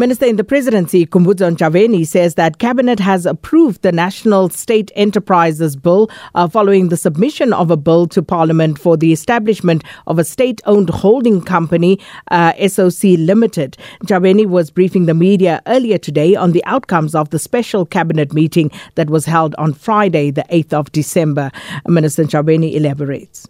Minister in the Presidency, Khumbudzo Ntshavheni, says that Cabinet has approved the National State Enterprises Bill uh, following the submission of a bill to Parliament for the establishment of a state owned holding company, uh, SOC Limited. Ntshavheni was briefing the media earlier today on the outcomes of the special Cabinet meeting that was held on Friday, the 8th of December. Minister Ntshavheni elaborates.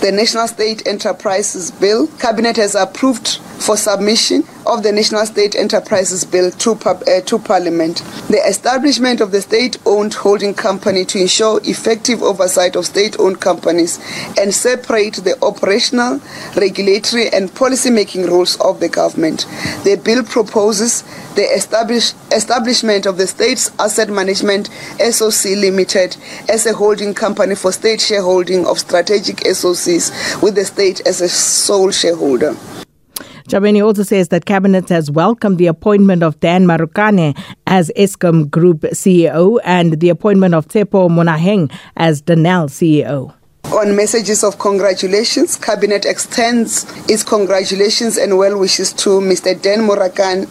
The National State Enterprises Bill, Cabinet has approved for submission of the National State Enterprises Bill to, uh, to Parliament. The establishment of the state owned holding company to ensure effective oversight of state owned companies and separate the operational, regulatory, and policy making roles of the government. The bill proposes the establish, establishment of the State's Asset Management SOC Limited as a holding company for state shareholding of strategic SOCs with the state as a sole shareholder. Ntshavheni also says that Cabinet has welcomed the appointment of Dan Marokane as Eskom Group CEO and the appointment of Tshepo Monaheng as Denel CEO. On messages of congratulations, Cabinet extends its congratulations and well wishes to Mr. Dan Marokane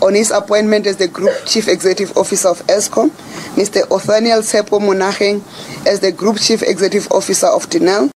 on his appointment as the Group Chief Executive Officer of Eskom, Mr. Othaniel Tshepo Monaheng as the Group Chief Executive Officer of Denel,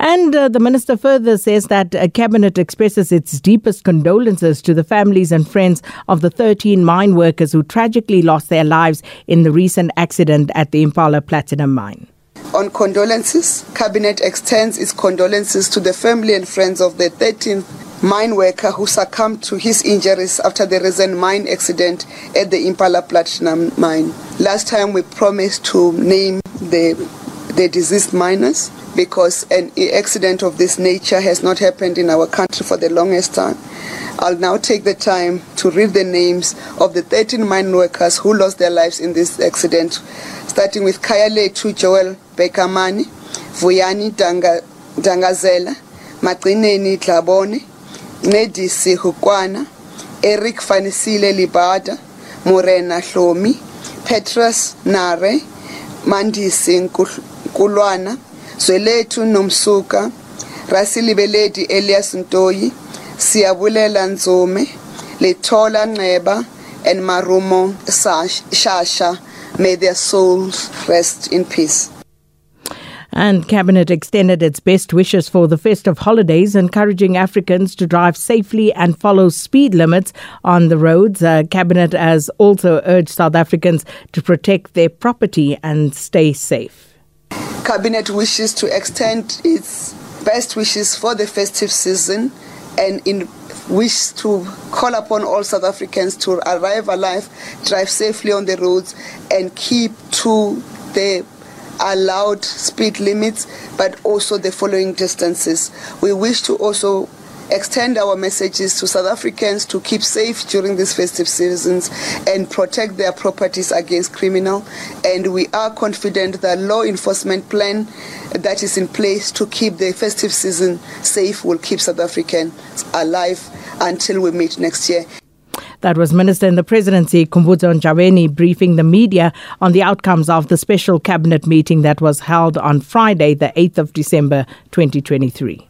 and uh, the minister further says that uh, cabinet expresses its deepest condolences to the families and friends of the 13 mine workers who tragically lost their lives in the recent accident at the Impala Platinum mine. On condolences, cabinet extends its condolences to the family and friends of the 13th mine worker who succumbed to his injuries after the recent mine accident at the Impala Platinum mine. Last time we promised to name the the deceased miners because an accident of this nature has not happened in our country for the longest time. I'll now take the time to read the names of the 13 mine workers who lost their lives in this accident, starting with Kayaletu Joel Bekamani, Vuyani Danga, Dangazela, Magcineni Dlabone, Nedisi Hukwana, Eric Fanisile Libada, Morena Hlomi, Petrus Nare, Mandisi Nkulwana, Zwelethu Nomsuka, Rasilibeledi Elias Ntoyi, Siyabulela Nzume, Lethola Nqeba, and Marumo Shasha. May their souls rest in peace. And Cabinet extended its best wishes for the festive holidays, encouraging Africans to drive safely and follow speed limits on the roads. Uh, Cabinet has also urged South Africans to protect their property and stay safe. Cabinet wishes to extend its best wishes for the festive season and in wish to call upon all South Africans to arrive alive, drive safely on the roads, and keep to the allowed speed limits, but also the following distances. We wish to also extend our messages to South Africans to keep safe during these festive seasons and protect their properties against criminal. And we are confident that the law enforcement plan that is in place to keep the festive season safe will keep South Africans alive until we meet next year. That was Minister in the Presidency, Khumbudzo Ntshavheni, briefing the media on the outcomes of the special cabinet meeting that was held on Friday, the 8th of December 2023.